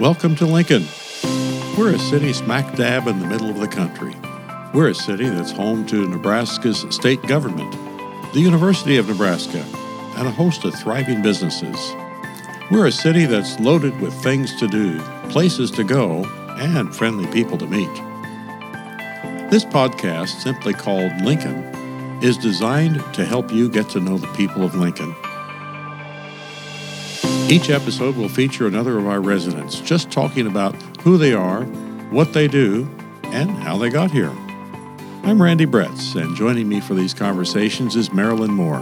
Welcome to Lincoln. We're a city smack dab in the middle of the country. We're a city that's home to Nebraska's state government, the University of Nebraska, and a host of thriving businesses. We're a city that's loaded with things to do, places to go, and friendly people to meet. This podcast, simply called Lincoln, is designed to help you get to know the people of Lincoln. Each episode will feature another of our residents just talking about who they are, what they do, and how they got here. I'm Randy Bretz, and joining me for these conversations is Marilyn Moore.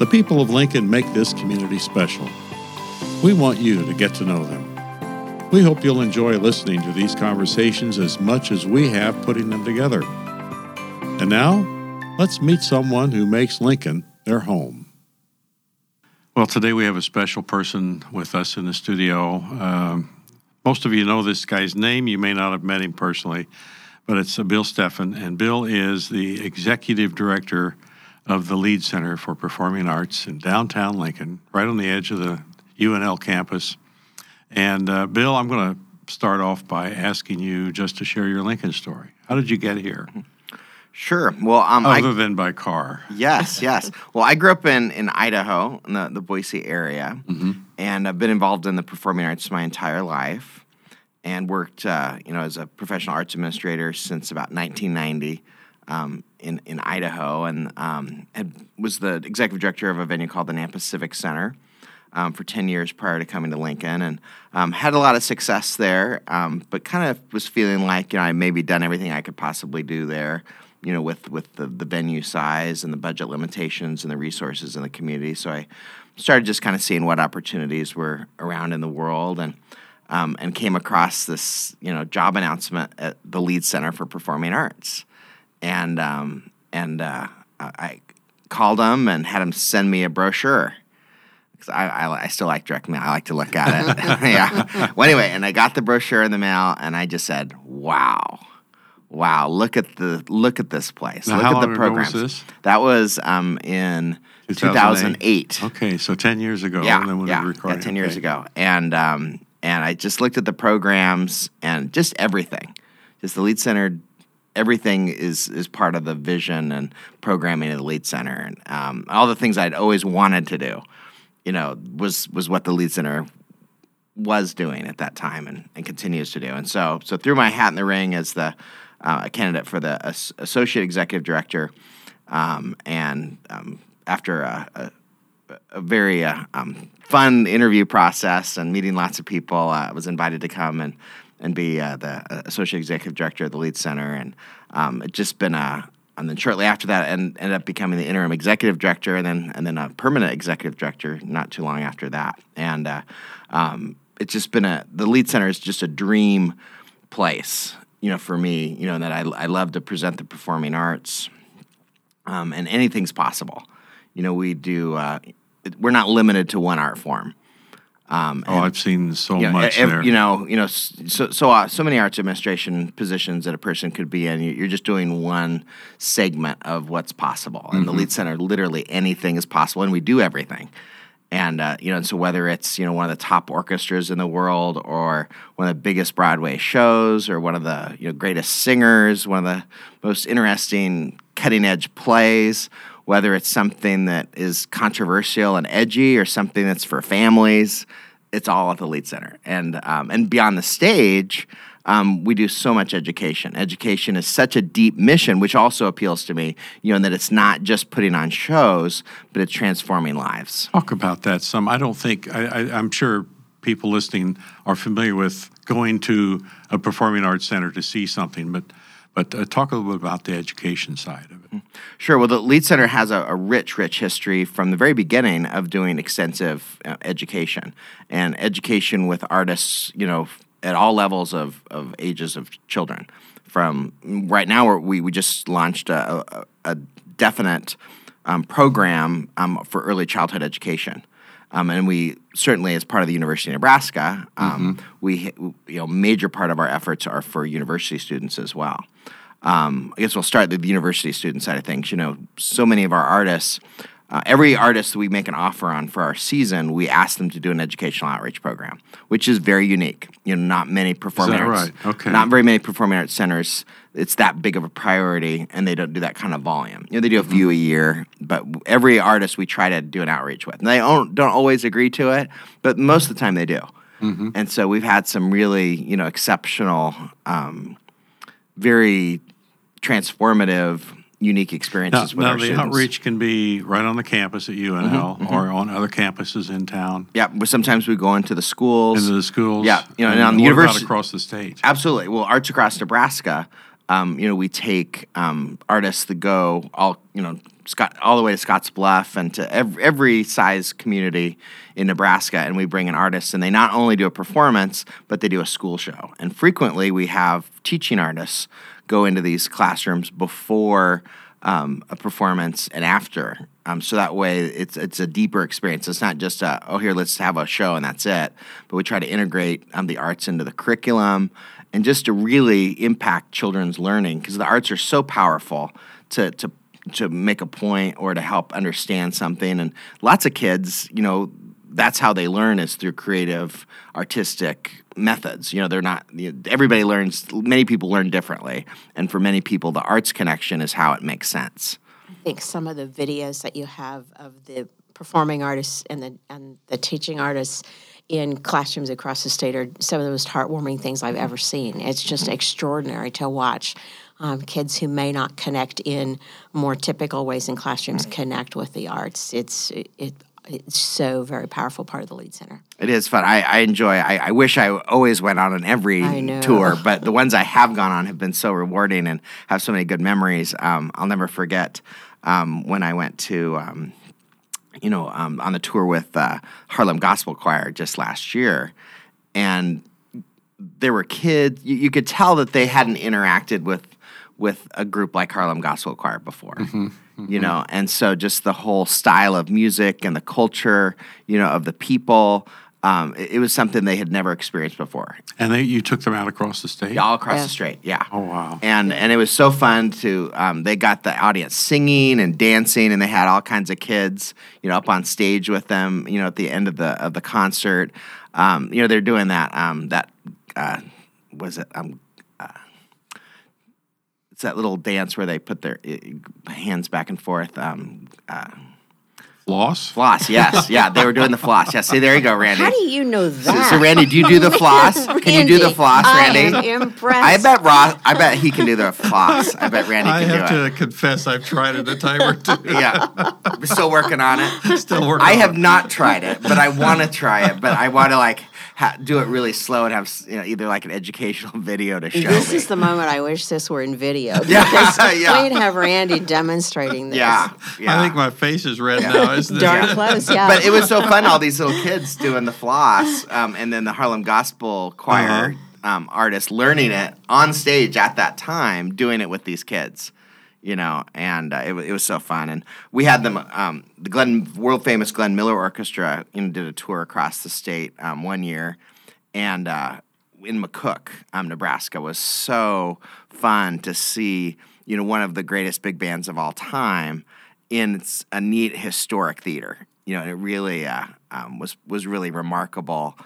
The people of Lincoln make this community special. We want you to get to know them. We hope you'll enjoy listening to these conversations as much as we have putting them together. And now, let's meet someone who makes Lincoln their home. Well, today we have a special person with us in the studio. Um, most of you know this guy's name. You may not have met him personally, but it's uh, Bill Stephan. And Bill is the executive director of the Lied Center for Performing Arts in downtown Lincoln, right on the edge of the UNL campus. And uh, Bill, I'm going to start off by asking you just to share your Lincoln story. How did you get here? Sure. Well, um, Other I, than by car. yes, yes. Well, I grew up in, in Idaho, in the, the Boise area, and I've been involved in the performing arts my entire life, and worked, uh, you know, as a professional arts administrator since about 1990 um, in in Idaho, and um, had, was the executive director of a venue called the Nampa Civic Center. Um, for 10 years prior to coming to Lincoln and um, had a lot of success there, um, but kind of was feeling like, you know, I maybe done everything I could possibly do there, you know, with, with the, the venue size and the budget limitations and the resources in the community. So I started just kind of seeing what opportunities were around in the world and um, and came across this, you know, job announcement at the Lied Center for Performing Arts. And, um, and uh, I called them and had them send me a brochure. 'Cause I, I, I still like direct mail. I like to look at it. yeah. Well, anyway, and I got the brochure in the mail, and I just said, "Wow, wow! Look at the look at this place. Now, look how at the ago was programs." this? That was um, in 2008. Okay, so 10 years ago. Yeah, yeah, yeah, ten years okay. ago, and um, and I just looked at the programs and just everything, just the Lied center. Everything is is part of the vision and programming of the Lied center, and um, all the things I'd always wanted to do, you know, was was what the Lied center was doing at that time and, and continues to do. And so so threw my hat in the ring as the uh, candidate for the as- associate executive director, um, and um, after a, a a very uh, um, fun interview process and meeting lots of people. Uh, I was invited to come and and be uh, the uh, associate executive director of the Lied Center, and um, it just been a. And then shortly after that, and ended up becoming the interim executive director, and then and then a permanent executive director. Not too long after that, and uh, um, it's just been a. The Lied Center is just a dream place, you know, for me. You know that I I love to present the performing arts um, and anything's possible. You know, we do. Uh, we're not limited to one art form. Um, Oh, I've seen so you know, much there. you know, you know, so so uh, so many arts administration positions that a person could be in. You- You're just doing one segment of what's possible, and Mm-hmm. the Lied center, literally anything is possible, and we do everything. And uh, you know, and so whether it's you know one of the top orchestras in the world, or one of the biggest Broadway shows, or one of the you know greatest singers, one of the most interesting cutting edge plays, whether it's something that is controversial and edgy, or something that's for families, it's all at the Lied Center. And um, and beyond the stage, um, we do so much education. Education is such a deep mission, which also appeals to me. You know, in that it's not just putting on shows, but it's transforming lives. Talk about that some. I don't think, I, I, I'm sure people listening are familiar with going to a performing arts center to see something, but, but uh, talk a little bit about the education side of it. Sure. Well, the Lied Center has a, a rich, rich history from the very beginning of doing extensive uh, education and education with artists, you know, at all levels of, of ages of children. From right now, we're, we we just launched a, a, a definite um, program um, for early childhood education. Um, and we certainly, as part of the University of Nebraska, um, we you know major part of our efforts are for university students as well. Um, I guess we'll start with the university student side of things. You know, so many of our artists uh, every artist we make an offer on for our season, we ask them to do an educational outreach program, which is very unique. You know, not many performing that arts, right? Okay. not very many performing arts centers. It's that big of a priority, and they don't do that kind of volume. You know, they do a Mm-hmm. few a year, but every artist we try to do an outreach with, and they don't, don't always agree to it, but most of the time they do. Mm-hmm. And so we've had some really, you know, exceptional, um, very transformative, unique Now, experiences with now our the students. outreach can be right on the campus at UNL or on other campuses in town, Yeah, but sometimes we go into the schools. into the schools. Yeah, you know, and on the university- across the state. Absolutely. Well, Arts Across Nebraska, um, you know, we take um, artists that go all, you know, Scott, all the way to Scotts Bluff and to every, every size community in Nebraska, and we bring in artists, and they not only do a performance, but they do a school show. And frequently, we have teaching artists go into these classrooms before um, a performance and after. Um, so that way, it's it's a deeper experience. It's not just a, oh here let's have a show and that's it. But we try to integrate um, the arts into the curriculum and just to really impact children's learning because the arts are so powerful to to to make a point or to help understand something. And lots of kids, you know, that's how they learn is through creative, artistic methods. You know, they're not. You know, everybody learns. Many people learn differently, and for many people, the arts connection is how it makes sense. I think some of the videos that you have of the performing artists and the and the teaching artists in classrooms across the state are some of the most heartwarming things I've ever seen. It's just extraordinary to watch um, kids who may not connect in more typical ways in classrooms connect with the arts. It's it. It's so very powerful part of the Lied Center. It is fun. I, I enjoy. I, I wish I always went on on every tour, but the ones I have gone on have been so rewarding and have so many good memories. Um, I'll never forget um, when I went to, um, you know, um, on the tour with uh, Harlem Gospel Choir just last year, and there were kids. You, you could tell that they hadn't interacted with with a group like Harlem Gospel Choir before. You know, and so just the whole style of music and the culture, you know, of the people, um, it, it was something they had never experienced before. And they, you took them out across the state? All across Yeah. the strait, yeah. Oh, wow. And and it was so fun to. Um, they got the audience singing and dancing, and they had all kinds of kids, you know, up on stage with them. You know, at the end of the of the concert, um, you know, they're doing that. Um, that uh, was it. Um, it's that little dance where they put their uh, hands back and forth. Um, uh, Floss? floss, yes, yeah, they were doing the floss. Yeah, see, there you go, Randy. How do you know that? so, Randy, do you do the floss? Can you do the Randy, floss, I Randy? am impressed. I bet Ross. I bet he can do the floss. I bet Randy I can do it. I have to confess, I've tried it a time or two. Yeah, we're still working on it. Still working I on have it. not tried it, but I want to try it. But I want to like ha- do it really slow and have you know either like an educational video to show This me. is the moment I wish this were in video. Yeah, because yeah. We'd have Randy demonstrating this. yeah, yeah. I think my face is red now, isn't it? Darn close, yeah. but it was so fun. All these little kids doing the floss, um, and then the Harlem Gospel Choir um, artist learning it on stage at that time, doing it with these kids. You know, and uh, it, it was so fun. And we had them, um, the Glenn, world famous Glenn Miller Orchestra, you know, did a tour across the state um, one year, and uh, in McCook, um, Nebraska, was so fun to see. You know, one of the greatest big bands of all time in a neat historic theater. You know, and it really uh, um, was was really remarkable.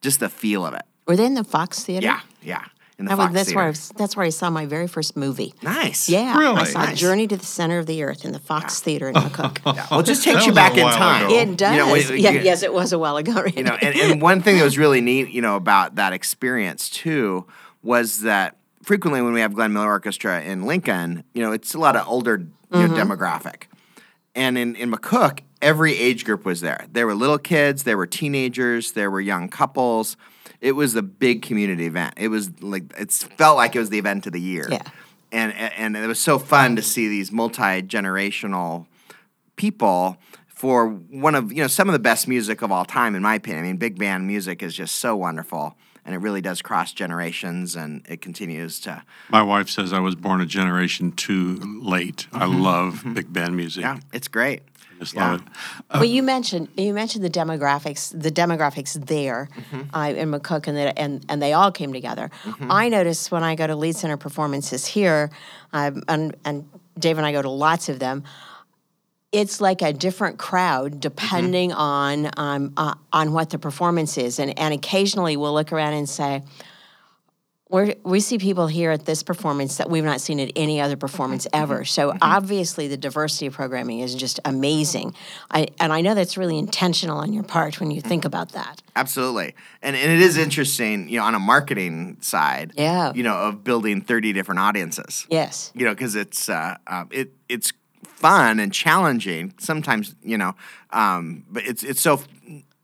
Just the feel of it. Were they in the Fox Theater? Yeah, yeah. In the That was, Fox that's where I was, that's where I saw my very first movie. Nice. Yeah, Really? I saw Nice. Journey to the Center of the Earth in the Fox Theater in McCook. Yeah. Well, it just takes you was a back in while time. ago. It does. You know, we- yeah, you- yes, it was a while ago. you know and, and one thing that was really neat you know about that experience too was that frequently when we have glenn miller orchestra in lincoln you know it's a lot of older you know, mm-hmm. demographic and in, in mccook every age group was there there were little kids there were teenagers there were young couples it was a big community event it was like it felt like it was the event of the year Yeah. and and it was so fun to see these multi-generational people for one of you know some of the best music of all time in my opinion. I mean, big band music is just so wonderful, and it really does cross generations, and it continues to. My wife says I was born a generation too late. I love big band music. Mm-hmm. Yeah, it's great. Yeah. well, you mentioned you mentioned the demographics, the demographics there Mm-hmm. uh, in McCook, and, that and and they all came together. Mm-hmm. I notice when I go to Lied Center performances here, um, and and Dave and I go to lots of them. it's like a different crowd depending on um, uh, on what the performance is, and and occasionally we'll look around and say. We're, we see people here at this performance that we've not seen at any other performance ever. So obviously, the diversity of programming is just amazing. I, and I know that's really intentional on your part when you think about that. Absolutely. And, and it is interesting, you know, on a marketing side, Yeah. you know, of building 30 different audiences. Yes. You know, because it's, uh, uh, it, it's fun and challenging sometimes, you know, um, but it's, it's so f-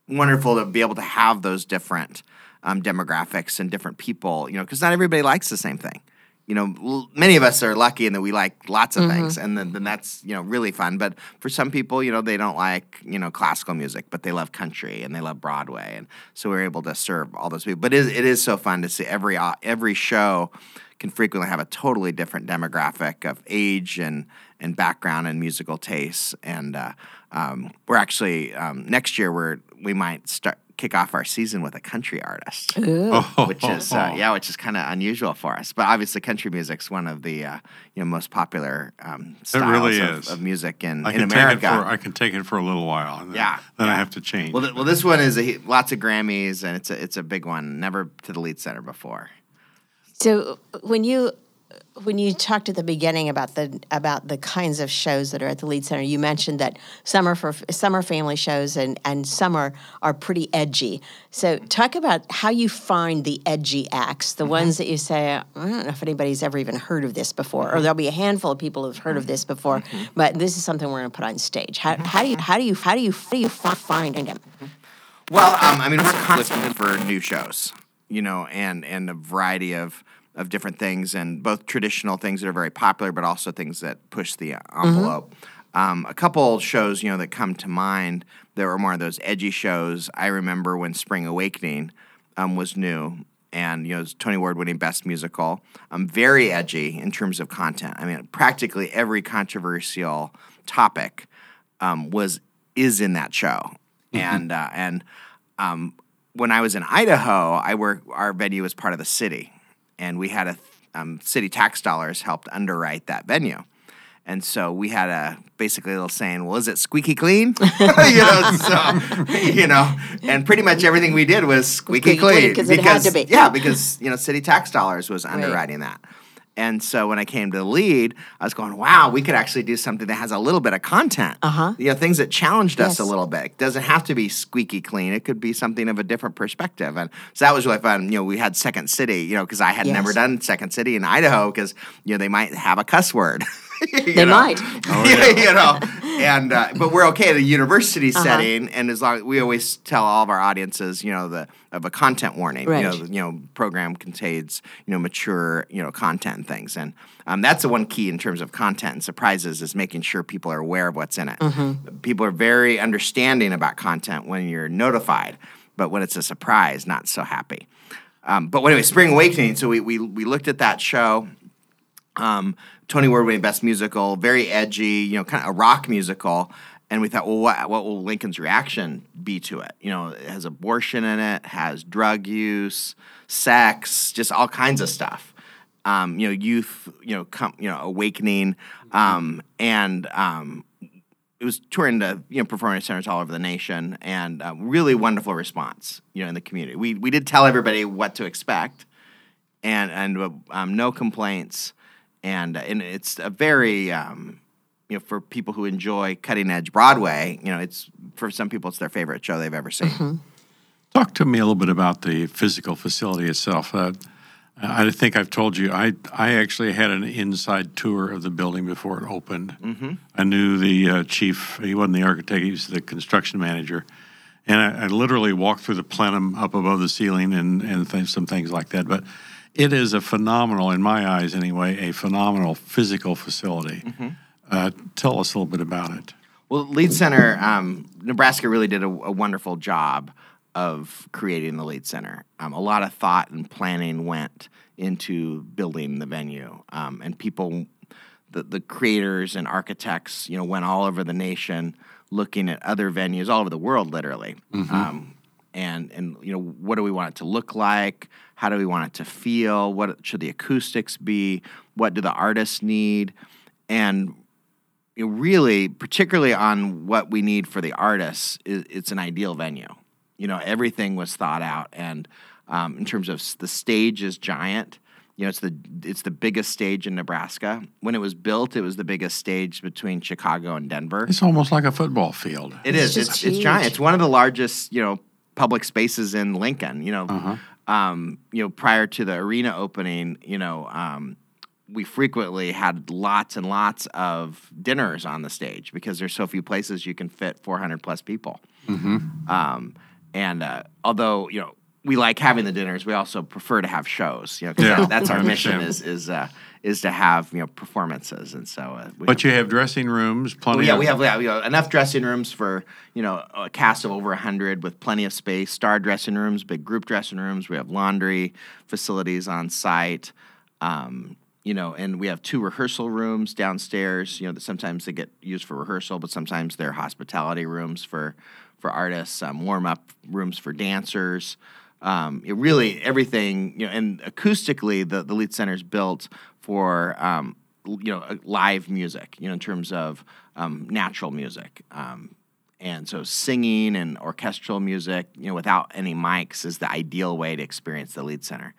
wonderful to be able to have those different um, demographics and different people, you know, because not everybody likes the same thing. You know, l- many of us are lucky in that we like lots of things, and then, then that's you know really fun. But for some people, you know, they don't like you know classical music, but they love country and they love Broadway, and so we're able to serve all those people. But it is, it is so fun to see every every show can frequently have a totally different demographic of age and and background and musical tastes. And uh, um, we're actually um, next year we're we might start kick off our season with a country artist which is uh, yeah, which is kind of unusual for us. But obviously, country music's one of the uh, you know most popular um, styles really of, of music in, I in can take it America. for I can take it for a little while. And then, Yeah, Then I yeah. have to change. well, th- well, this one is a, lots of Grammys, and it's a it's a big one. Never to the Lied center before. So when you when you talked at the beginning about the about the kinds of shows that are at the Lied Center, you mentioned that some are for some are family shows and and some are are pretty edgy. So talk about how you find the edgy acts, the mm-hmm. ones that you say, I don't know if anybody's ever even heard of this before, or mm-hmm. there'll be a handful of people who've heard of this before, mm-hmm. but this is something we're going to put on stage. How, how do you how do you how do you how do you find them? Well, um, I mean, we're constantly for new shows, you know, and and a variety of of different things, and both traditional things that are very popular, but also things that push the envelope. Um, a couple shows, you know, that come to mind that were more of those edgy shows. I remember when Spring Awakening um, was new, and you know, it was Tony Award winning Best Musical. Um, very edgy in terms of content. I mean, practically every controversial topic um, was is in that show, and uh, and um, when I was in Idaho, I work. Our venue was part of the city, and we had a um, city tax dollars helped underwrite that venue. And so we had a basically a little saying, well, is it squeaky clean? you know, so, you know, and pretty much everything we did was squeaky, Squeaky clean, clean 'cause it had to be. Yeah, because you know, city tax dollars was underwriting that. And so when I came to the Lied, I was going, wow, we could actually do something that has a little bit of content. Uh-huh. You know, things that challenged us a little bit. It doesn't have to be squeaky clean. It could be something of a different perspective. And so that was really fun. You know, we had Second City, you know, because I had never done Second City in Idaho because, you know, they might have a cuss word. You They know? might. you know, and uh, but we're okay at a university setting, and as long we always tell all of our audiences, you know, the of a content warning. Right. You know, the, you know, program contains you know mature you know content and things, and um, that's the one key in terms of content and surprises is making sure people are aware of what's in it. People are very understanding about content when you're notified, but when it's a surprise, not so happy. Um, but anyway, Spring Awakening. So we, we we looked at that show um, Tony Award winning Best Musical, very edgy, you know, kind of a rock musical. And we thought, well, what, what will Lincoln's reaction be to it? You know, it has abortion in it, has drug use, sex, just all kinds of stuff. Um, you know, youth, you know, com- you know, awakening, um, and um, it was touring to you know performance centers all over the nation, and uh, really wonderful response, you know, in the community. We we did tell everybody what to expect, and and um, no complaints, and and it's a very um, you know for people who enjoy cutting edge Broadway, you know, it's for some people it's their favorite show they've ever seen. Talk to me a little bit about the physical facility itself. Uh, I think I've told you I I actually had an inside tour of the building before it opened. Mm-hmm. I knew the uh, chief. He wasn't the architect; he was the construction manager. And I, I literally walked through the plenum up above the ceiling and and th- some things like that. But it is a phenomenal, in my eyes anyway, a phenomenal physical facility. Uh, tell us a little bit about it. Well, Lied Center, um, Nebraska really did a, a wonderful job of creating the Lied Center. Um, a lot of thought and planning went into building the venue, um, and people, the, the creators and architects, you know, went all over the nation looking at other venues all over the world, literally. Um, and and you know, what do we want it to look like? How do we want it to feel? What should the acoustics be? What do the artists need? And you really, particularly on what we need for the artists, it's an ideal venue. You know, everything was thought out, and um, in terms of the stage is giant. You know, it's the it's the biggest stage in Nebraska. When it was built, it was the biggest stage between Chicago and Denver. It's almost like a football field. It It's is. It's, it's giant. It's one of the largest, you know, public spaces in Lincoln. You know, Uh-huh. Um, you know, prior to the arena opening, you know, um, we frequently had lots and lots of dinners on the stage because there's so few places you can fit 400 plus people. Um, and uh, although you know we like having the dinners, we also prefer to have shows. You know, Yeah, that- that's our mission is is uh, is to have you know performances, and so. Uh, we But you have dressing rooms, plenty. well, yeah, of, we have yeah, you know, enough dressing rooms for you know a cast of over hundred with plenty of space. Star dressing rooms, big group dressing rooms. We have laundry facilities on site. Um, you know, and we have two rehearsal rooms downstairs. You know, that sometimes they get used for rehearsal, but sometimes they're hospitality rooms for for artists. Um, warm up rooms for dancers. Um, it really everything you know, and acoustically, the the Lied center is built for um, you know uh, live music. You know, in terms of um, natural music. Um, and so singing and orchestral music, you know, without any mics is the ideal way to experience the Lied center.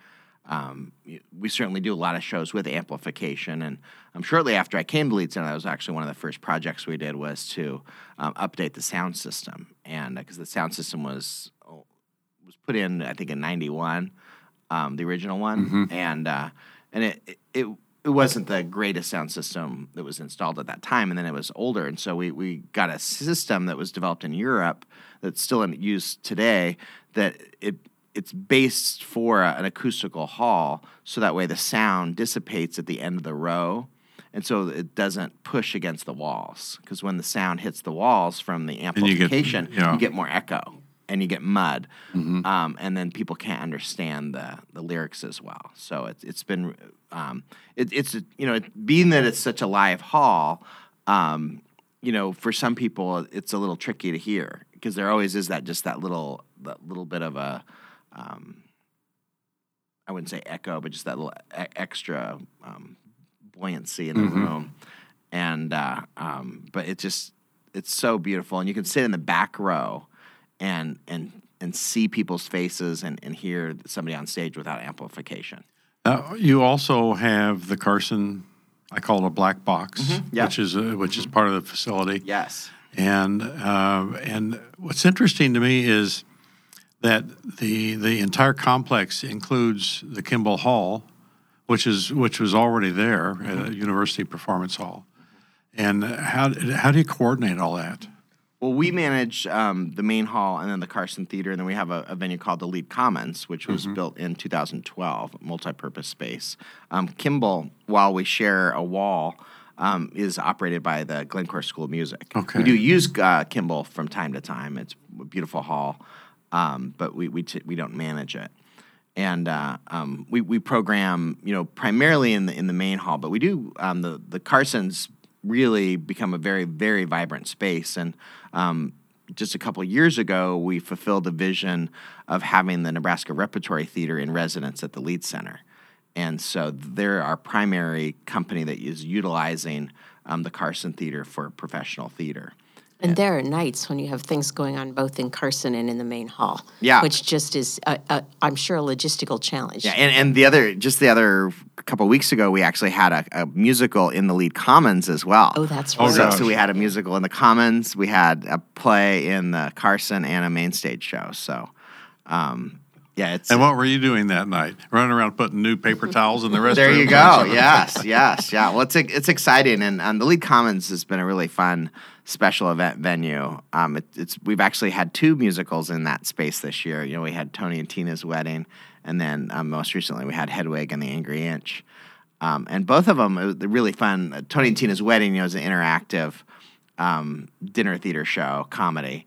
Um, we certainly do a lot of shows with amplification, and um, shortly after I came to Lied Center, that was actually one of the first projects we did was to um, update the sound system, and because the sound system was oh, was put in, I think in '91, um, the original one, and uh, and it, it it wasn't the greatest sound system that was installed at that time, and then it was older, and so we we got a system that was developed in Europe that's still in use today. That it it's based for a- an acoustical hall, so that way the sound dissipates at the end of the row. And so it doesn't push against the walls because when the sound hits the walls from the you get- amplification, yeah. you get more echo and you get mud, um, and then people can't understand the the lyrics as well. So it's it's been um, it, it's you know it, being that it's such a live hall, um, you know for some people it's a little tricky to hear because there always is that just that little that little bit of a um, I wouldn't say echo, but just that little e- extra um, buoyancy in the room. And uh, um, but it just it's so beautiful, and you can sit in the back row and and and see people's faces and, and hear somebody on stage without amplification. Uh, you also have the Carson, I call it a black box, Mm-hmm. yeah. which is uh, which is part of the facility. Yes. And uh, and what's interesting to me is that the the entire complex includes the Kimball Hall, which is which was already there, uh, University Performance Hall. And how how do you coordinate all that? Well, we manage um, the main hall and then the Carson Theater, and then we have a, a venue called the Lied Commons, which was built in 2012, multi-purpose space. Um, Kimball, while we share a wall, um, is operated by the Glenn Korff School of Music. Okay. We do use uh, Kimball from time to time. It's a beautiful hall, um, but we we, t- we don't manage it and uh, um, we, we program you know primarily in the in the main hall, but we do um, the the Carsons really become a very very vibrant space and. Um, just a couple years ago, we fulfilled the vision of having the Nebraska Repertory Theater in residence at the Lied Center. And so they're our primary company that is utilizing um, the Carson Theater for professional theater. And there are nights when you have things going on both in Carson and in the main hall. Yeah. Which just is, a, a, I'm sure, a logistical challenge. Yeah, and, and the other, just the other couple weeks ago, we actually had a, a musical in the Lied Commons as well. Oh, that's Oh, right. so, so we had a musical in the Commons, we had a play in the Carson, and a main stage show. So, um, yeah, it's And what were you doing that night? Running around putting new paper towels in the restroom? there you go. yes, yes, yeah. Well, it's it's exciting, and um, the Lied Commons has been a really fun special event venue. Um, it, it's we've actually had two musicals in that space this year. You know, we had Tony and Tina's wedding, and then um, most recently we had Hedwig and the Angry Inch. Um, and both of them, was really fun. Uh, Tony and Tina's wedding, you know, is an interactive um, dinner theater show comedy,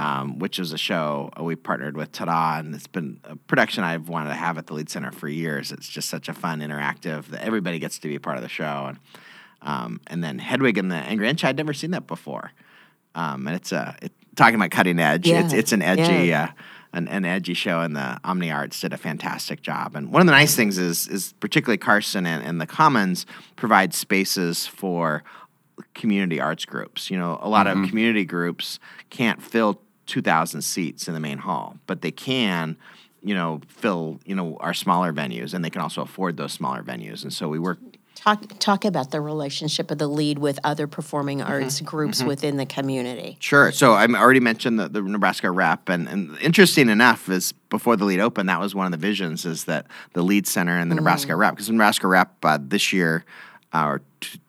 um, which is a show uh, we partnered with Tada, and it's been a production I've wanted to have at the Lied Center for years. It's just such a fun, interactive that everybody gets to be part of the show. And um, and then Hedwig and the Angry Inch, I'd never seen that before. Um, and it's a it, talking about cutting edge. It's Yeah, it's an edgy. yeah. Uh, an, an edgy show, and the Omni Arts did a fantastic job. And one of the nice things is, is particularly Carson and, and the Commons provide spaces for community arts groups. You know, a lot of community groups can't fill 2,000 seats in the main hall, but they can, you know, fill, you know, our smaller venues and they can also afford those smaller venues. And so we work Talk, talk about the relationship of the Lied with other performing arts groups within the community. Sure. So I already mentioned the, the Nebraska rep, and, and interesting enough is before the Lied opened, that was one of the visions is that the Lied center and the Nebraska rep, because Nebraska rep uh, this year, uh, or t-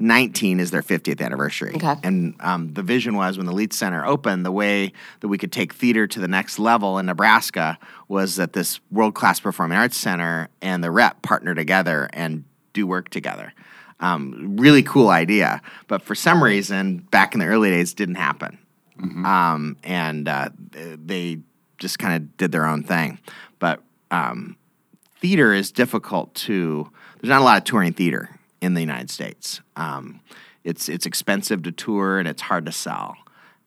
2019 is their 50th anniversary. Okay. And um, the vision was when the Lied center opened, the way that we could take theater to the next level in Nebraska was that this world class performing arts center and the rep partner together and do work together. Um, really cool idea, but for some reason, back in the early days, didn't happen. Um, and uh, they just kind of did their own thing. But um, theater is difficult to. There's not a lot of touring theater in the United States. Um, it's it's expensive to tour and it's hard to sell.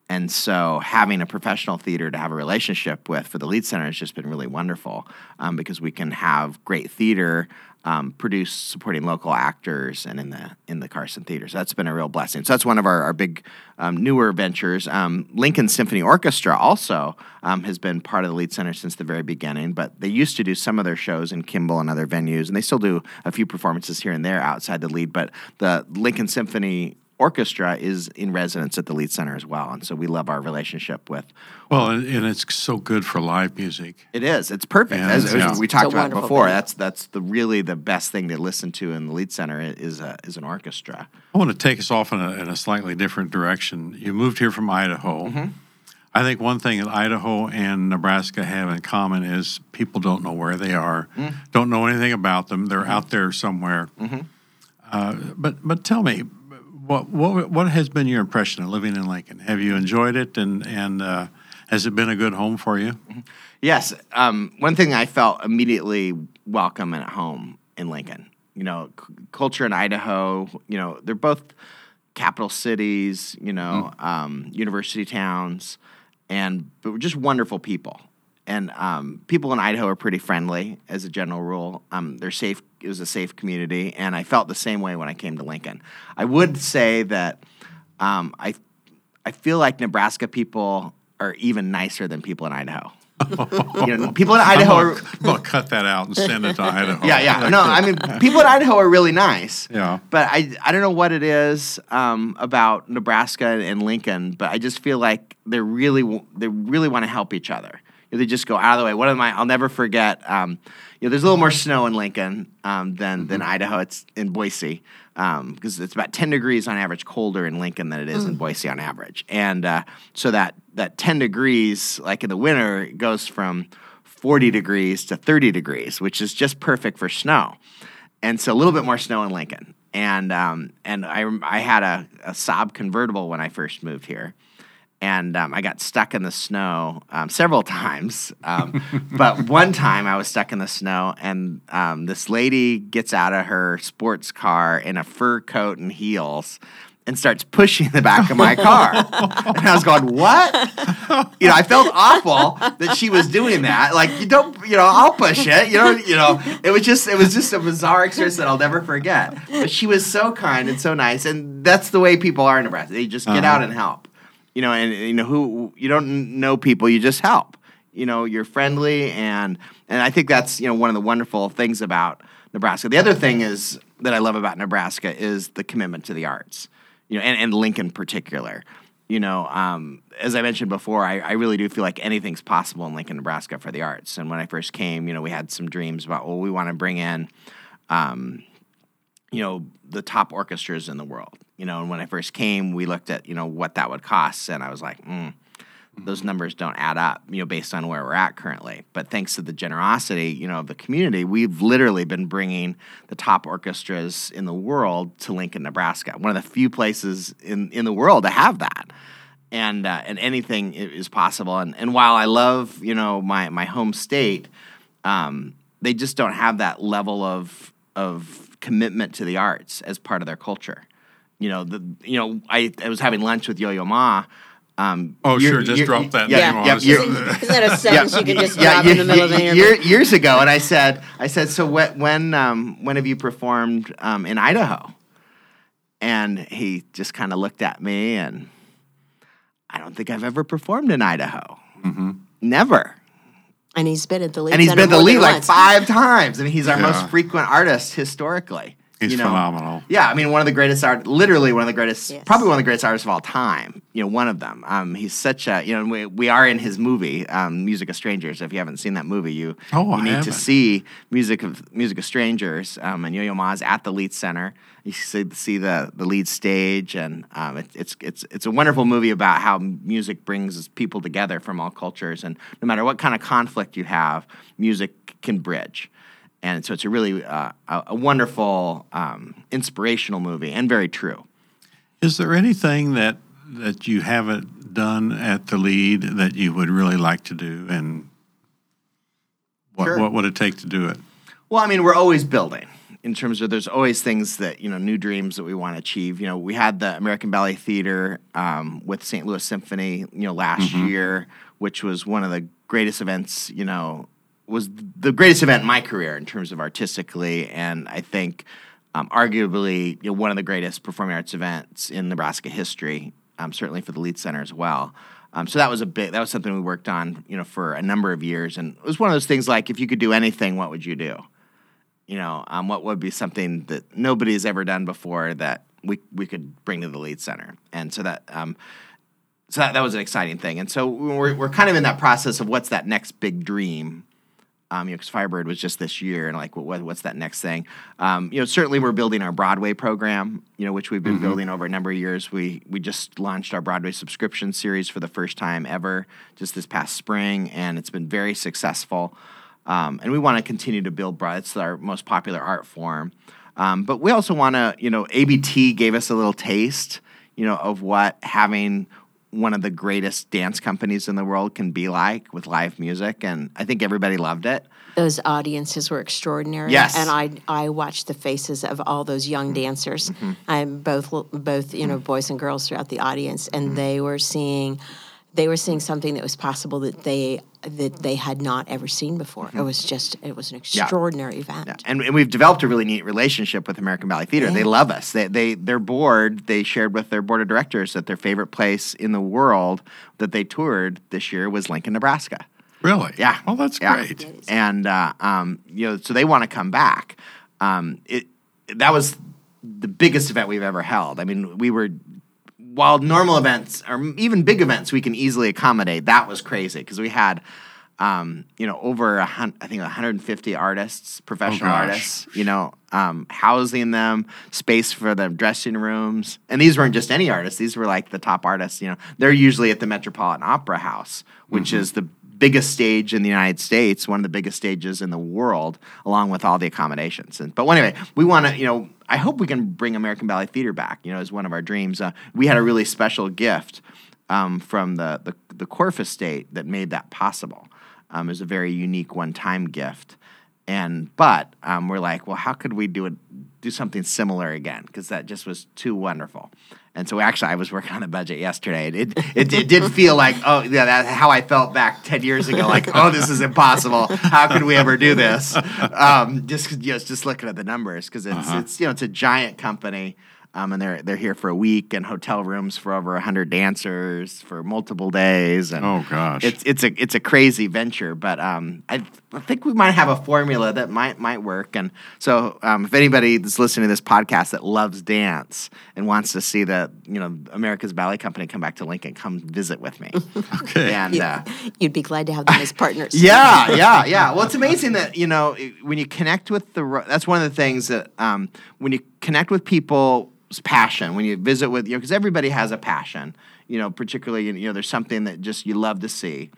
And so having a professional theater to have a relationship with for the Lied center has just been really wonderful um, because we can have great theater um, produce supporting local actors and in the in the Carson Theater. So that's been a real blessing. So that's one of our, our big um, newer ventures. Um, Lincoln Symphony Orchestra also um, has been part of the Lied center since the very beginning, but they used to do some of their shows in Kimball and other venues, and they still do a few performances here and there outside the Lied. But the Lincoln Symphony Orchestra is in residence at the Lied center as well, and so we love our relationship with. Well, and, and it's so good for live music. It is. It's perfect. Yeah, as, as yeah. we talked about before, venue. that's that's the really the best thing to listen to in the Lied center is a, is an orchestra. I want to take us off in a, in a slightly different direction. You moved here from Idaho. Mm-hmm. I think one thing that Idaho and Nebraska have in common is people don't know where they are, mm. don't know anything about them. They're mm-hmm. out there somewhere. Mm-hmm. Uh, but but tell me, what what what has been your impression of living in Lincoln? Have you enjoyed it, and and uh, has it been a good home for you? Yes. Um, one thing I felt immediately welcome and at home in Lincoln. You know, c- culture in Idaho. You know, they're both capital cities. You know, um, university towns, and but we're just wonderful people. And um, people in Idaho are pretty friendly as a general rule. Um, they're safe. It was a safe community, and I felt the same way when I came to Lincoln. I would say that um, I I feel like Nebraska people are even nicer than people in Idaho. you know, people in Idaho I'm are. gonna, I'm gonna cut that out and send it to Idaho. Yeah, yeah. No, I mean, people in Idaho are really nice. Yeah. But I, I don't know what it is um, about Nebraska and Lincoln, but I just feel like they really, they really want to help each other. They just go out of the way. One of my, I'll never forget. Um, you know, there's a little more snow in Lincoln um, than than Idaho. It's in Boise because it's about 10 degrees on average colder in Lincoln than it is in Boise on average. And uh, so that that 10 degrees, like in the winter, goes from 40 degrees to 30 degrees, which is just perfect for snow. And so a little bit more snow in Lincoln. And um, and I I had a, a Saab convertible when I first moved here, and um, I got stuck in the snow um, several times. Um, but one time I was stuck in the snow, and um, this lady gets out of her sports car in a fur coat and heels. And starts pushing the back of my car, and I was going, "What?" You know, I felt awful that she was doing that. Like, you don't, you know, I'll push it. You know, you know. It was just, it was just a bizarre experience that I'll never forget. But she was so kind and so nice, and that's the way people are in Nebraska. They just get Uh-huh. out and help you know, and you know who you don't know people, you just help. You know, you're friendly, and and I think that's you know one of the wonderful things about Nebraska. The other thing is that I love about Nebraska is the commitment to the arts. You know, and, and Lincoln in particular. You know, um, as I mentioned before, I, I really do feel like anything's possible in Lincoln, Nebraska for the arts. And when I first came, you know, we had some dreams about well, we want to bring in um, you know the top orchestras in the world you know and when i first came we looked at you know what that would cost and i was like mm, those numbers don't add up you know based on where we're at currently. But thanks to the generosity you know of the community we've literally been bringing the top orchestras in the world to lincoln nebraska one of the few places in, in the world to have that. And uh, and anything is possible. And and while i love you know my my home state um, they just don't have that level of of commitment to the arts as part of their culture. You know, the you know, I, I was having lunch with Yo Yo Ma. Um, Oh, year- sure. Just year- drop that yeah, name on yeah, Isn't that a sentence you can just yeah, drop yeah, in the middle of the yeah, year- years ago, and I said, I said, so when when um, when have you performed um, in Idaho? And he just kind of looked at me and I don't think I've ever performed in Idaho. Never. And he's been at the Lied And he's been the Lied like once. five times. I mean, he's our Yeah. most frequent artist historically. He's you know? phenomenal. Yeah, I mean, one of the greatest art, literally one of the greatest, Yes. probably one of the greatest artists of all time. You know, one of them. Um, he's such a, you know, we, we are in his movie, um, Music of Strangers. If you haven't seen that movie, you Oh, you I need to haven't. see Music of Music of Strangers. Um, and Yo-Yo Ma's at the Lied center. You see, see the the Lied stage, and um, it, it's it's it's a wonderful movie about how music brings people together from all cultures, and no matter what kind of conflict you have, music can bridge and so it's a really uh, a, wonderful, um, inspirational movie, and very true. Is there anything that that you haven't done at the Lied that you would really like to do, and what Sure. what would it take to do it? Well, I mean, we're always building in terms of there's always things that you know, new dreams that we want to achieve. You know, we had the American Ballet Theater um, with St. Louis Symphony, you know, last year, which was one of the greatest events. You know, was the greatest event in my career in terms of artistically, and I think um, arguably you know, one of the greatest performing arts events in Nebraska history. Um, certainly for the Lied Center as well. Um, so that was a bit. That was something we worked on, you know, for a number of years, and it was one of those things like, if you could do anything, what would you do? You know, um, what would be something that nobody has ever done before that we we could bring to the Lied Center, and so that. Um, so that, that was an exciting thing, and so we're, we're kind of in that process of what's that next big dream, um, you know, because Firebird was just this year, and like, what, what's that next thing? Um, you know, certainly we're building our Broadway program, you know, which we've been building over a number of years. We we just launched our Broadway subscription series for the first time ever just this past spring, and it's been very successful. Um, and we want to continue to build broad. It's our most popular art form, um, but we also want to, you know, ABT gave us a little taste, you know, of what having one of the greatest dance companies in the world can be like with live music, and I think everybody loved it. Those audiences were extraordinary. Yes. and I I watched the faces of all those young mm-hmm. dancers. Mm-hmm. I'm both both you know boys and girls throughout the audience, and mm-hmm. they were seeing they were seeing something that was possible that they that they had not ever seen before. It was just it was an extraordinary event. Yeah, and, and we've developed a really neat relationship with American Ballet Theater. They love us. They, they their board they shared with their board of directors that their favorite place in the world that they toured this year was Lincoln, Nebraska. Really? Yeah. Well, that's Yeah. great. And uh, um, you know, so they want to come back. Um, it that was the biggest event we've ever held. I mean, we were while normal events or even big events we can easily accommodate. That was crazy because we had. Um, you know, over a hun- I think 150 artists, professional gosh. artists. You know, um, housing them, space for the dressing rooms, and these weren't just any artists. These were like the top artists. You know, they're usually at the Metropolitan Opera House, which is the biggest stage in the United States, one of the biggest stages in the world, along with all the accommodations. And but anyway, we want to, you know, I hope we can bring American Ballet Theater back. You know, as one of our dreams. Uh, we had a really special gift um, from the, the the Korff estate that made that possible. Um, it was a very unique one-time gift. And but um, we're like, well, how could we do it, do something similar again? Because that just was too wonderful. And so actually, I was working on the budget yesterday. and It it, it did feel like, oh yeah, that's how I felt back ten years ago. Like, oh, this is impossible. How could we ever do this? Um, just just just looking at the numbers because it's it's you know it's a giant company. Um, and they're they're here for a week and hotel rooms for over hundred dancers for multiple days. And Oh, gosh. it's it's a it's a crazy venture, but um, I, I think we might have a formula that might might work. And so, um, if anybody that's listening to this podcast that loves dance and wants to see the you know America's Ballet Company come back to Lincoln, come visit with me. Okay. And uh, You'd be glad to have them as partners. yeah, yeah, yeah. Well, it's amazing that you know when you connect with the. That's one of the things that um, when you connect with people's passion, when you visit with you know, because everybody has a passion. You know, particularly you know, there's something that just you love to see,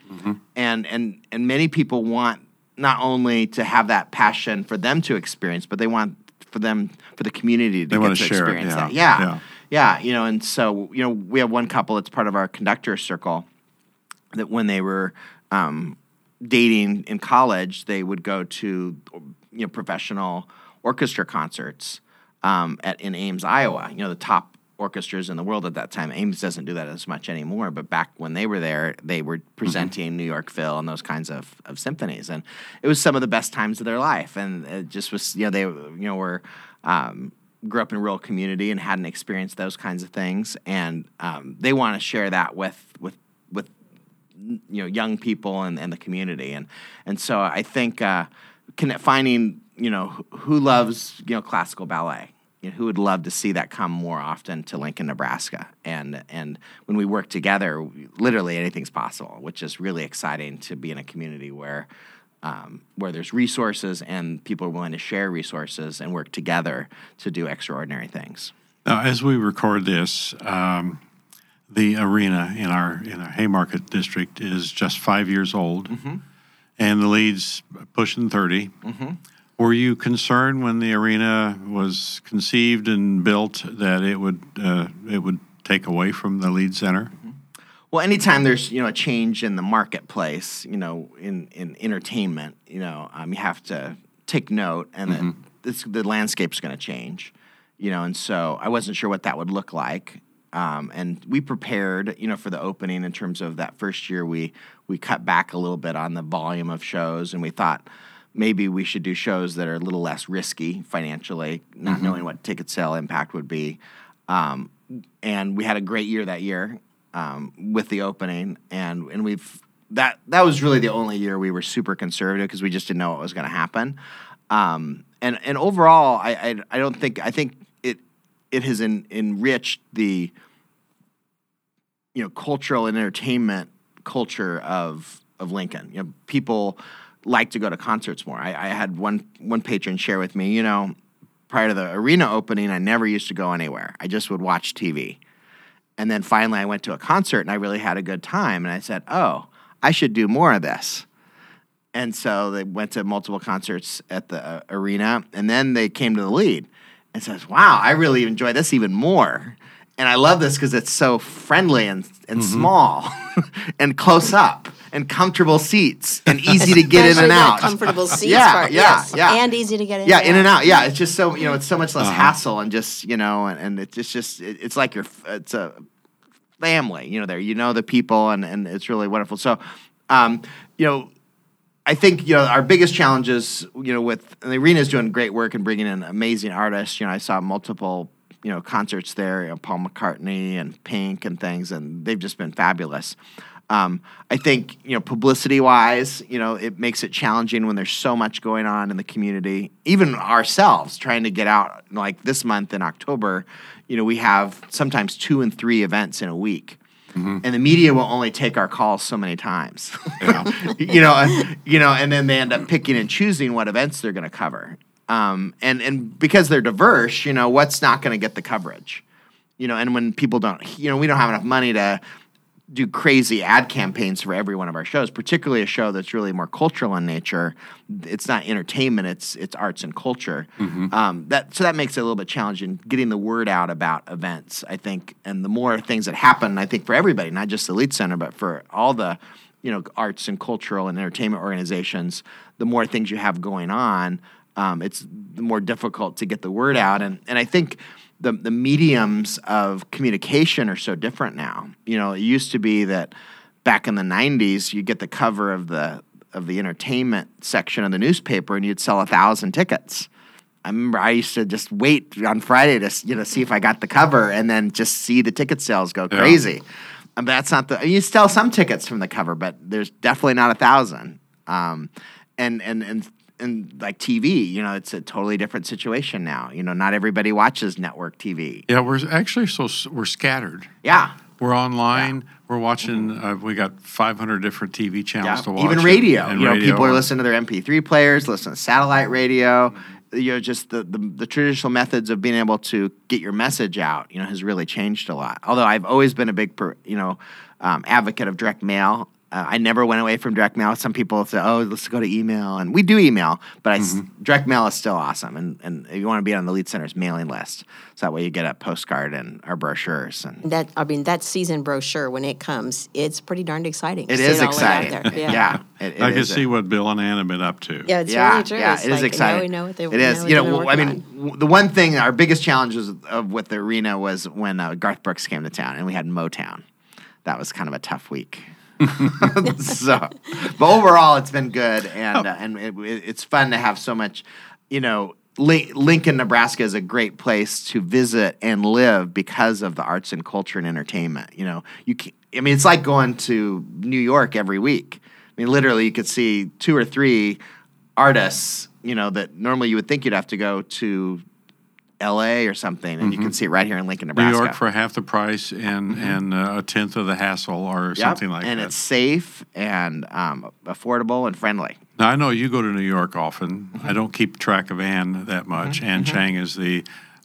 and and and many people want not only to have that passion for them to experience, but they want for them for the community to They get wanna share experience yeah, that. Yeah. yeah. yeah, You know, and so you know, we have one couple that's part of our conductor circle that when they were um, dating in college, they would go to you know professional orchestra concerts um, at in Ames, Iowa. You know the top orchestras in the world at that time. Ames doesn't do that as much anymore, but back when they were there, they were presenting New York Phil and those kinds of, of symphonies, and it was some of the best times of their life. And it just was you know they you know were um, grew up in a rural community and hadn't experienced those kinds of things, and um, they want to share that with with with you know young people and, and the community, and and so I think uh, can, finding you know who loves you know classical ballet you know, who would love to see that come more often to Lincoln, Nebraska. And and when we work together, literally anything's possible, which is really exciting to be in a community where um, where there's resources and people are willing to share resources and work together to do extraordinary things. Now, as we record this, um, the arena in our in our Haymarket district is just five years old, mm-hmm. and the Lied's pushing 30 mm-hmm. Were you concerned when the arena was conceived and built that it would uh, it would take away from the Lied center? Mm-hmm. Well, anytime there's you know a change in the marketplace, you know, in in entertainment, you know, um, you have to take note, and mm-hmm. that the landscape's going to change, you know, and so I wasn't sure what that would look like. Um, and we prepared, you know, for the opening in terms of that first year. We we cut back a little bit on the volume of shows, and we thought maybe we should do shows that are a little less risky financially, not mm-hmm. knowing what ticket sale impact would be. Um, and we had a great year that year um, with the opening, and and we've that that was really the only year we were super conservative because we just didn't know what was going to happen. Um, and and overall, I, I, I don't think I think it it has en, enriched the you know cultural and entertainment culture of of Lincoln. You know, people like to go to concerts more. I, I had one one patron share with me, you know, prior to the arena opening, I never used to go anywhere. I just would watch TV. And then finally, I went to a concert and I really had a good time. And I said, oh, I should do more of this. And so they went to multiple concerts at the uh, arena. And then they came to the Lied and says, wow, I really enjoy this even more. And I love this because it's so friendly and, and mm-hmm. small and close up and comfortable seats and easy to get in and out. Comfortable seats, yeah, part, yeah, yes. yeah, and easy to get in. Yeah, in and out. Yeah, it's just so you know, it's so much less uh-huh. hassle and just you know, and, and it's just it, it's like your it's a family. You know, there you know the people and and it's really wonderful. So, um, you know. I think you know our biggest challenges, you know, with the arena is doing great work and bringing in amazing artists. You know, I saw multiple you know concerts there, you know, Paul McCartney and Pink and things, and they've just been fabulous. Um, I think you know, publicity wise, you know, it makes it challenging when there's so much going on in the community. Even ourselves trying to get out, like this month in October, you know, we have sometimes two and three events in a week. Mm-hmm. And the media will only take our calls so many times, you know, and, you know, and then they end up picking and choosing what events they're going to cover. Um, and and because they're diverse, you know, what's not going to get the coverage, you know, and when people don't, you know, we don't have enough money to do crazy ad campaigns for every one of our shows, particularly a show that's really more cultural in nature. It's not entertainment; it's it's arts and culture. Mm-hmm. Um, that so that makes it a little bit challenging getting the word out about events. I think, and the more things that happen, I think for everybody, not just the Lied Center, but for all the you know arts and cultural and entertainment organizations, the more things you have going on, um, it's more difficult to get the word out. And and I think the the mediums of communication are so different now. You know, it used to be that back in the '90s, you get the cover of the of the entertainment section of the newspaper, and you'd sell a thousand tickets. I remember I used to just wait on Friday to you know see if I got the cover, and then just see the ticket sales go crazy. Yeah. And that's not the you sell some tickets from the cover, but there's definitely not a thousand. Um, and and and in like TV, you know, it's a totally different situation now. You know, not everybody watches network TV. Yeah, we're actually so we're scattered. Yeah. We're online. Yeah. We're watching. Mm-hmm. Uh, we got 500 different TV channels yeah. to watch. Even radio. You know, radio. people are listening to their MP3 players, listening to satellite radio. Mm-hmm. You know, just the, the, the traditional methods of being able to get your message out. You know, has really changed a lot. Although I've always been a big, per, you know, um, advocate of direct mail. Uh, I never went away from direct mail. Some people say, "Oh, let's go to email," and we do email, but mm-hmm. direct mail is still awesome. And and if you want to be on the Lied Center's mailing list, so that way you get a postcard and our brochures. And that I mean, that season brochure when it comes, it's pretty darned exciting. It is exciting. Yeah, yeah it, it I can see what Bill and Ann have been up to. Yeah, it's yeah, really true. Yeah, it's it is like, exciting. we know what they. It is. You know, I mean, on. the one thing, our biggest challenges of with the arena was when uh, Garth Brooks came to town, and we had Motown. That was kind of a tough week. so, but overall, it's been good, and uh, and it, it's fun to have so much. You know, Lincoln, Nebraska is a great place to visit and live because of the arts and culture and entertainment. You know, you can, I mean, it's like going to New York every week. I mean, literally, you could see two or three artists, you know, that normally you would think you'd have to go to L.A. or something, and you can see it right here in Lincoln, Mm-hmm. New York for half the price and and uh, a tenth of the hassle, or Yep, something like and that. And it's safe and um, affordable and friendly. Now I know you go to New York often. Mm-hmm. I don't keep track of Ann that much. Ann Chang is the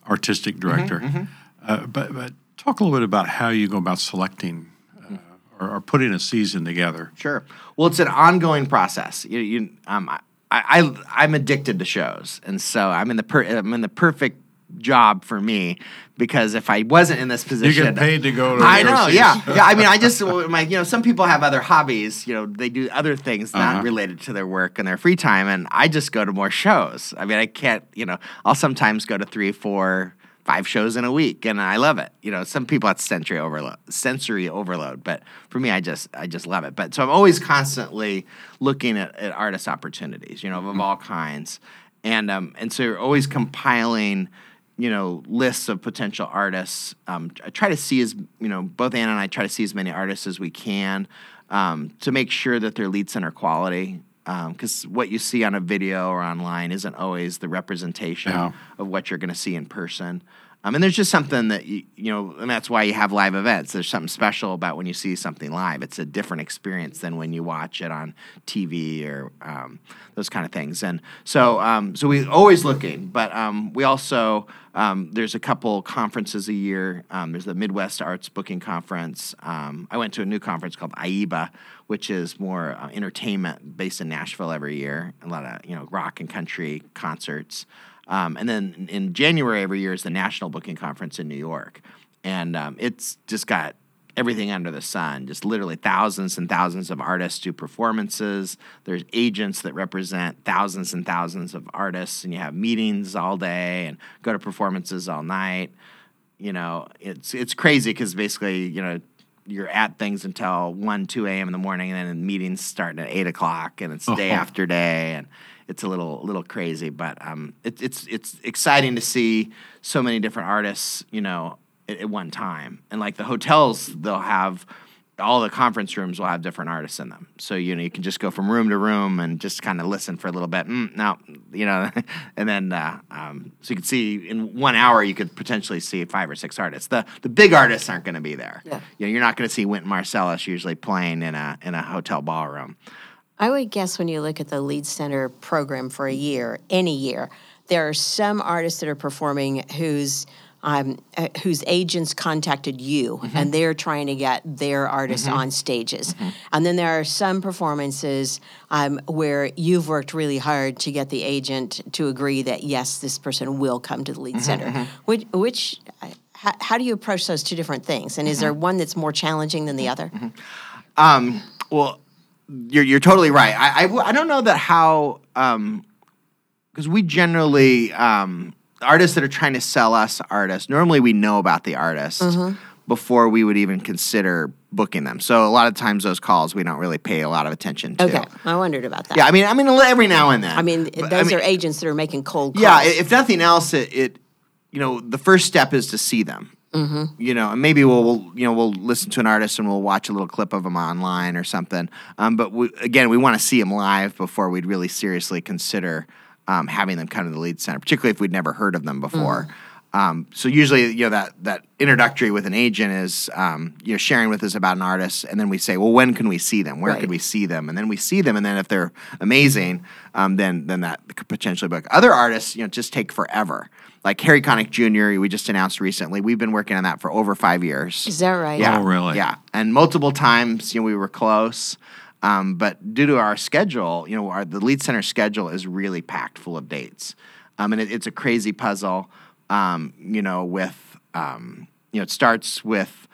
artistic director. Mm-hmm, Uh, but but talk a little bit about how you go about selecting uh, or, or putting a season together. Sure. Well, it's an ongoing process. You, you um, I, I, I'm addicted to shows, and so I'm in the per, I'm in the perfect job for me because if I wasn't in this position, You get paid to go to. I know, yeah, yeah. I mean, I just my, you know, some people have other hobbies. You know, they do other things not Uh-huh. related to their work and their free time, and I just go to more shows. I mean, I can't. You know, I'll sometimes go to three, four, five shows in a week, and I love it. You know, some people have sensory overload, sensory overload, but for me, I just, I just love it. But so I'm always constantly looking at, at artist opportunities. You know, of all kinds, and um, and so you're always compiling you know lists of potential artists. Um, I try to see as you know both Anna and I try to see as many artists as we can um, to make sure that their Lied center quality. Because what you see on a video or online isn't always the representation Yeah. of what you're going to see in person. And there's just something that you, you know, and that's why you have live events. There's something special about when you see something live. It's a different experience than when you watch it on TV or um, those kind of things. And so, um, so we're always looking, but um, we also um, there's a couple conferences a year. Um, there's the Midwest Arts Booking Conference. I went to a new conference called IEBA, which is more uh, entertainment based in Nashville every year. A lot of you know rock and country concerts. Um, and then in January every year is the National Booking Conference in New York. And um, it's just got everything under the sun, just literally thousands and thousands of artists do performances. There's agents that represent thousands and thousands of artists, and you have meetings all day and go to performances all night. You know, it's it's crazy because basically, you know, you're at things until 1, 2 a.m. in the morning, and then meetings starting at 8 o'clock, and it's day Oh. after day. And it's a little little crazy, but um, it, it's it's exciting to see so many different artists, you know, at, at one time. And like the hotels, they'll have all the conference rooms will have different artists in them. So you know you can just go from room to room and just kind of listen for a little bit. Mm, no, you know, and then uh, um, so you can see in one hour you could potentially see five or six artists. The the big artists aren't going to be there. Yeah. You know, you're not going to see Wynton Marsalis usually playing in a in a hotel ballroom. I would guess when you look at the Lied Center program for a year, any year, there are some artists that are performing whose um, uh, whose agents contacted you and they're trying to get their artists on stages. And then there are some performances um, where you've worked really hard to get the agent to agree that yes, this person will come to the Lied Center. Which, which uh, how, how do you approach those two different things? And is there one that's more challenging than the other? Um, well, you're you're totally right. I I don't know that how um because we generally um, artists that are trying to sell us artists. Normally, we know about the artist before we would even consider booking them. So a lot of times, those calls we don't really pay a lot of attention to. Okay, I wondered about that. Yeah, I mean, I mean, every now and then. I mean, But, those I mean, are agents that are making cold calls. yeah, if nothing else, it, it you know the first step is to see them. Mm-hmm. You know, and maybe we'll, we'll you know we'll listen to an artist and we'll watch a little clip of them online or something. Um, but we, again, we want to see them live before we'd really seriously consider um, having them come to the Lied center, particularly if we'd never heard of them before. Um, so usually, you know, that that introductory with an agent is um, you know sharing with us about an artist, and then we say, well, when can we see them? Where Right. could we see them? And then we see them, and then if they're amazing, um, then then that could potentially book. Other artists, you know, just take forever. Like Harry Connick Jr., we just announced recently. We've been working on that for over five years. Is that right? Yeah. Oh, really? Yeah. And multiple times, you know, we were close. Um, but due to our schedule, you know, our, the Lied center schedule is really packed full of dates. Um, and it, it's a crazy puzzle, um, you know, with, um, you know, it starts with,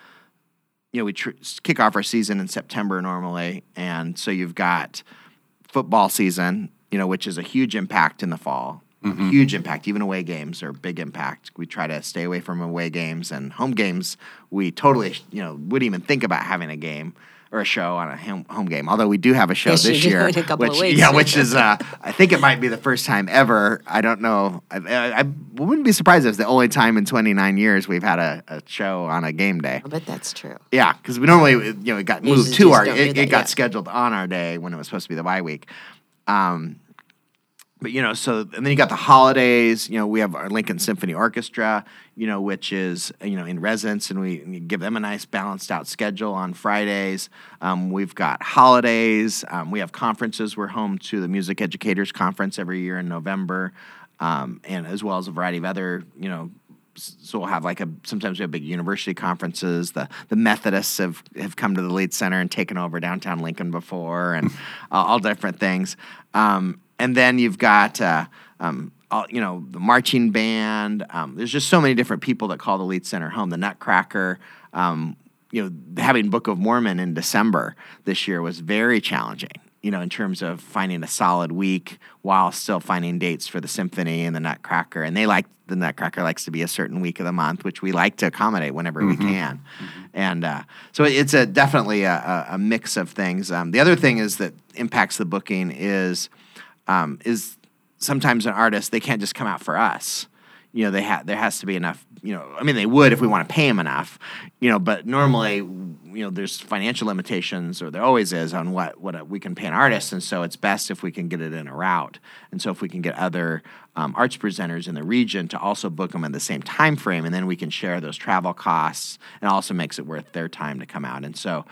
you know, we tr- kick off our season in September normally. And so you've got football season, you know, which is a huge impact in the fall. Huge impact. Even away games are big impact. We try to stay away from away games and home games. We totally, you know, wouldn't even think about having a game or a show on a home, home game. Although we do have a show Yes, this year, in a couple of which yeah, which is uh, I think it might be the first time ever. I don't know. I, I, I wouldn't be surprised if it's the only time in 29 years we've had a, a show on a game day. I bet that's true. Yeah, because we normally you know it got moved Usually to just our it, that, it got yeah. scheduled on our day when it was supposed to be the bye week. Um, but you know, so and then you got the holidays. You know, we have our Lincoln Symphony Orchestra. You know, which is you know in residence, and we, we give them a nice balanced out schedule on Fridays. Um, we've got holidays. Um, we have conferences. We're home to the Music Educators Conference every year in November, um, and as well as a variety of other you know so we'll have like a sometimes we have big university conferences. The the Methodists have have come to the Lied Center and taken over downtown Lincoln before, and uh, all different things. Um, and then you've got uh, um, all, you know the marching band. Um, there's just so many different people that call the Lied Center home. The Nutcracker. Um, you know, having Book of Mormon in December this year was very challenging you know, in terms of finding a solid week while still finding dates for the symphony and the Nutcracker. And they like the Nutcracker likes to be a certain week of the month, which we like to accommodate whenever we can. And uh, so it's a definitely a, a, a mix of things. Um, the other thing is that impacts the booking is um, is sometimes an artist they can't just come out for us. You know, they ha- there has to be enough. You know, I mean, they would if we want to pay them enough. You know, but normally, you know, there's financial limitations, or there always is on what what a, we can pay an artist, and so it's best if we can get it in a route. And so if we can get other um, arts presenters in the region to also book them in the same time frame, and then we can share those travel costs, and also makes it worth their time to come out. And so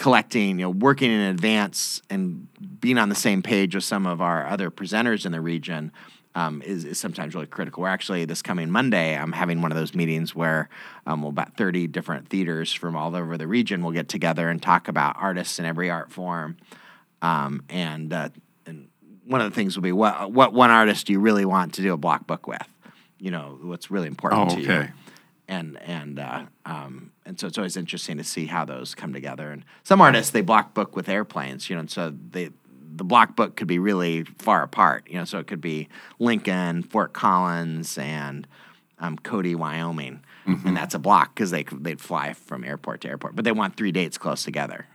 collecting, you know, working in advance and being on the same page with some of our other presenters in the region um, is, is sometimes really critical. We're actually this coming Monday, I'm having one of those meetings where um, well, about 30 different theaters from all over the region will get together and talk about artists in every art form. Um, and, uh, and one of the things will be what, what one artist do you really want to do a block book with? You know, what's really important Oh, to you and and uh, um, and so it's always interesting to see how those come together. And some artists they block book with airplanes, you know, and so they the block book could be really far apart, you know, so it could be Lincoln, Fort Collins, and um, Cody, Wyoming, and that's a block because they they'd fly from airport to airport, but they want three dates close together.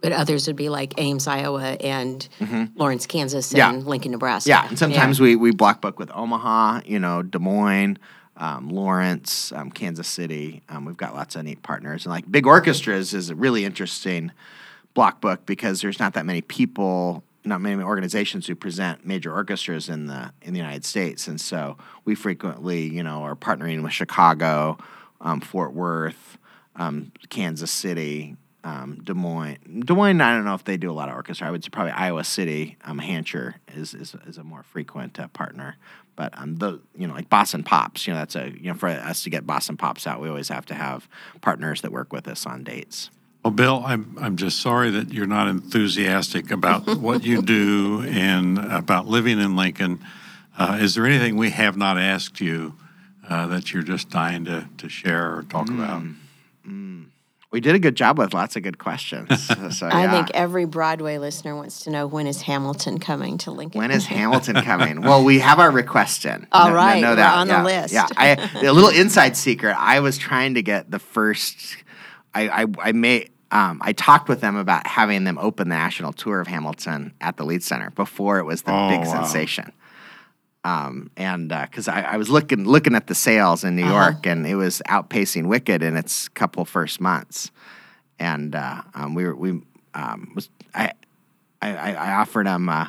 But others would be like Ames, Iowa, and Lawrence, Kansas, Mm-hmm. Yeah. and Lincoln, Nebraska. Yeah, and sometimes we we block book with Omaha, you know, Des Moines, um, Lawrence, um, Kansas City. Um, we've got lots of neat partners, and like big orchestras is a really interesting block book because there's not that many people, not many organizations who present major orchestras in the in the United States, and so we frequently, you know, are partnering with Chicago, um, Fort Worth, um, Kansas City. Um, Des Moines, Des Moines. I don't know if they do a lot of orchestra. I would say probably Iowa City, um, Hancher is, is is a more frequent uh, partner. But um, the you know like Boston Pops, you know that's a you know for us to get Boston Pops out, we always have to have partners that work with us on dates. Well, Bill, I'm I'm just sorry that you're not enthusiastic about what you do and about living in Lincoln. Uh, is there anything we have not asked you uh, that you're just dying to, to share or talk about? We did a good job with lots of good questions. So, so, I think every Broadway listener wants to know when is Hamilton coming to Lincoln. When is Hamilton coming? well, we have our request in. All No- no- right, know we're that. on the yeah, list. Yeah, I, a little inside secret. I was trying to get the first. I I, I made. Um, I talked with them about having them open the national tour of Hamilton at the Lied Center before it was the Oh, big wow. sensation. Um, and because I, I was looking looking at the sales in New Uh-huh. York, and it was outpacing Wicked in its couple first months, and uh, um, we were we um, was I I, I I offered them uh,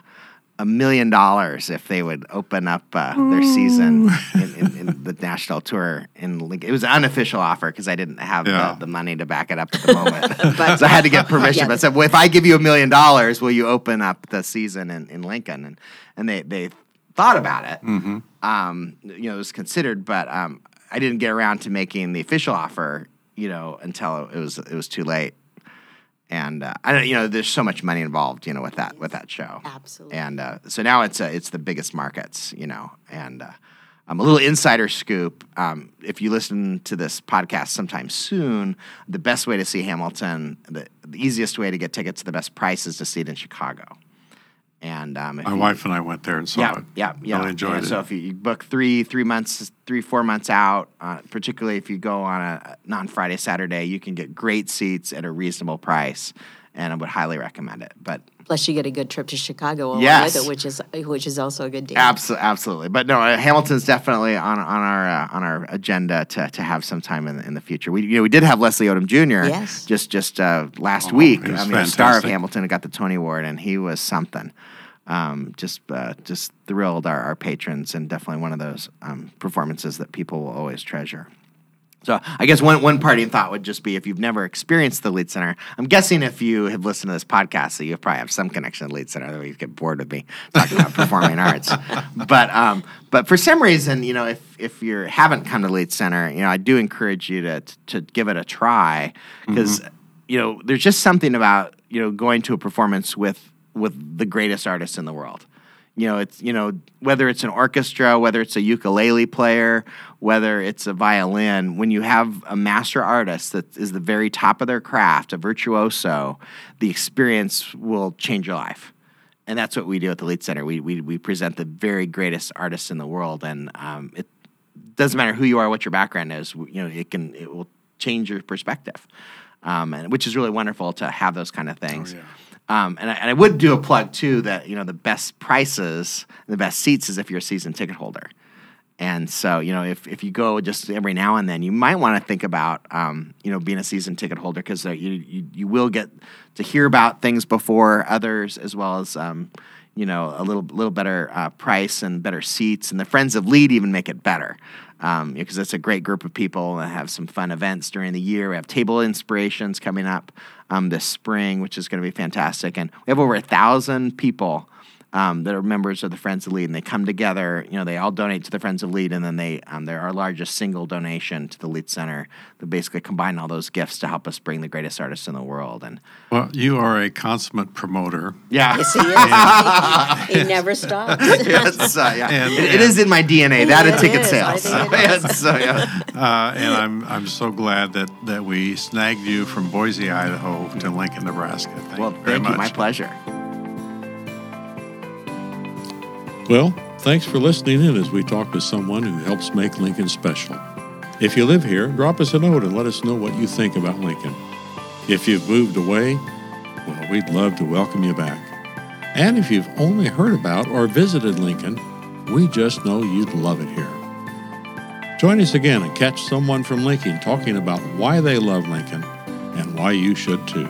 a million dollars if they would open up uh, their season in, in, in the national tour in Lincoln. It was an unofficial offer because I didn't have Yeah. the, the money to back it up at the moment. But- so I had to get permission. Yeah. But I said, well, if I give you a million dollars, will you open up the season in, in Lincoln? And and they they thought about it. Um, you know, it was considered, but um, I didn't get around to making the official offer. You know, until it was it was too late. And uh, I don't, you know, there's so much money involved, you know, with that with that show. Absolutely. And uh, so now it's uh, it's the biggest markets, you know, and uh, um, a little insider scoop. Um, if you listen to this podcast sometime soon, the best way to see Hamilton, the, the easiest way to get tickets to the best price is to see it in Chicago. And um, My you- wife and I went there and saw yeah, it. yeah, yeah. Really enjoyed And it. So if you, book three, three months, three, four months out, uh, particularly if you go on a non Friday, Saturday, you can get great seats at a reasonable price. And I would highly recommend it. But Plus, you get a good trip to Chicago along Yes. with it, which is which is also a good deal. Absolutely, absolutely. But no, uh, Hamilton's definitely on on our uh, on our agenda to, to have some time in, in the future. We you know we did have Leslie Odom Jr. Yes. just just uh, last Oh, week. I mean, the star of. Hamilton got the Tony Award, and he was something. Um, just uh, just thrilled our, our patrons, and definitely one of those um, performances that people will always treasure. So I guess one one parting thought would just be if you've never experienced the Lied Center, I'm guessing if you have listened to this podcast, so you probably have some connection to the Lied Center, otherwise you get bored with me talking about performing arts. But um, but for some reason, you know, if if you haven't come to Lied Center, you know, I do encourage you to to give it a try. Because you know there's just something about you know going to a performance with with the greatest artists in the world you know it's you know whether it's an orchestra whether it's a ukulele player whether it's a violin when you have a master artist that is the very top of their craft a virtuoso the experience will change your life. And that's what we do at the Lied center. We, we, we present the very greatest artists in the world. And um, it doesn't matter who you are what your background is you know it can it will change your perspective. Um, and which is really wonderful to have those kind of things um, and, I, and I would do a plug too that you know the best prices, the best seats is if you're a season ticket holder. And so you know if, if you go just every now and then, you might want to think about um, you know being a season ticket holder because you, you you will get to hear about things before others as well as um, you know a little little better uh, price and better seats. And the Friends of Lied even make it better um, because it's a great group of people and have some fun events during the year. We have table inspirations coming up um, this spring, which is going to be fantastic. And we have over a thousand people um, that are members of the Friends of Lied, and they come together. You know, they all donate to the Friends of Lied, and then they um, they're our largest single donation to the Lied Center. That basically combine all those gifts to help us bring the greatest artists in the world. And Well, you are a consummate promoter. yeah, Yes, he, is. he never stops. Yes, uh, yeah. And- It- it is in my DNA. That and ticket is. Sales. think it is. So, yeah. Uh, and I'm I'm so glad that, that we snagged you from Boise, Idaho to Lincoln, Nebraska. Thank Well, you very thank you. much. My pleasure. Well, thanks for listening in as we talk to someone who helps make Lincoln special. If you live here, drop us a note and let us know what you think about Lincoln. If you've moved away, well, we'd love to welcome you back. And if you've only heard about or visited Lincoln, we just know you'd love it here. Join us again and catch someone from Lincoln talking about why they love Lincoln and why you should too.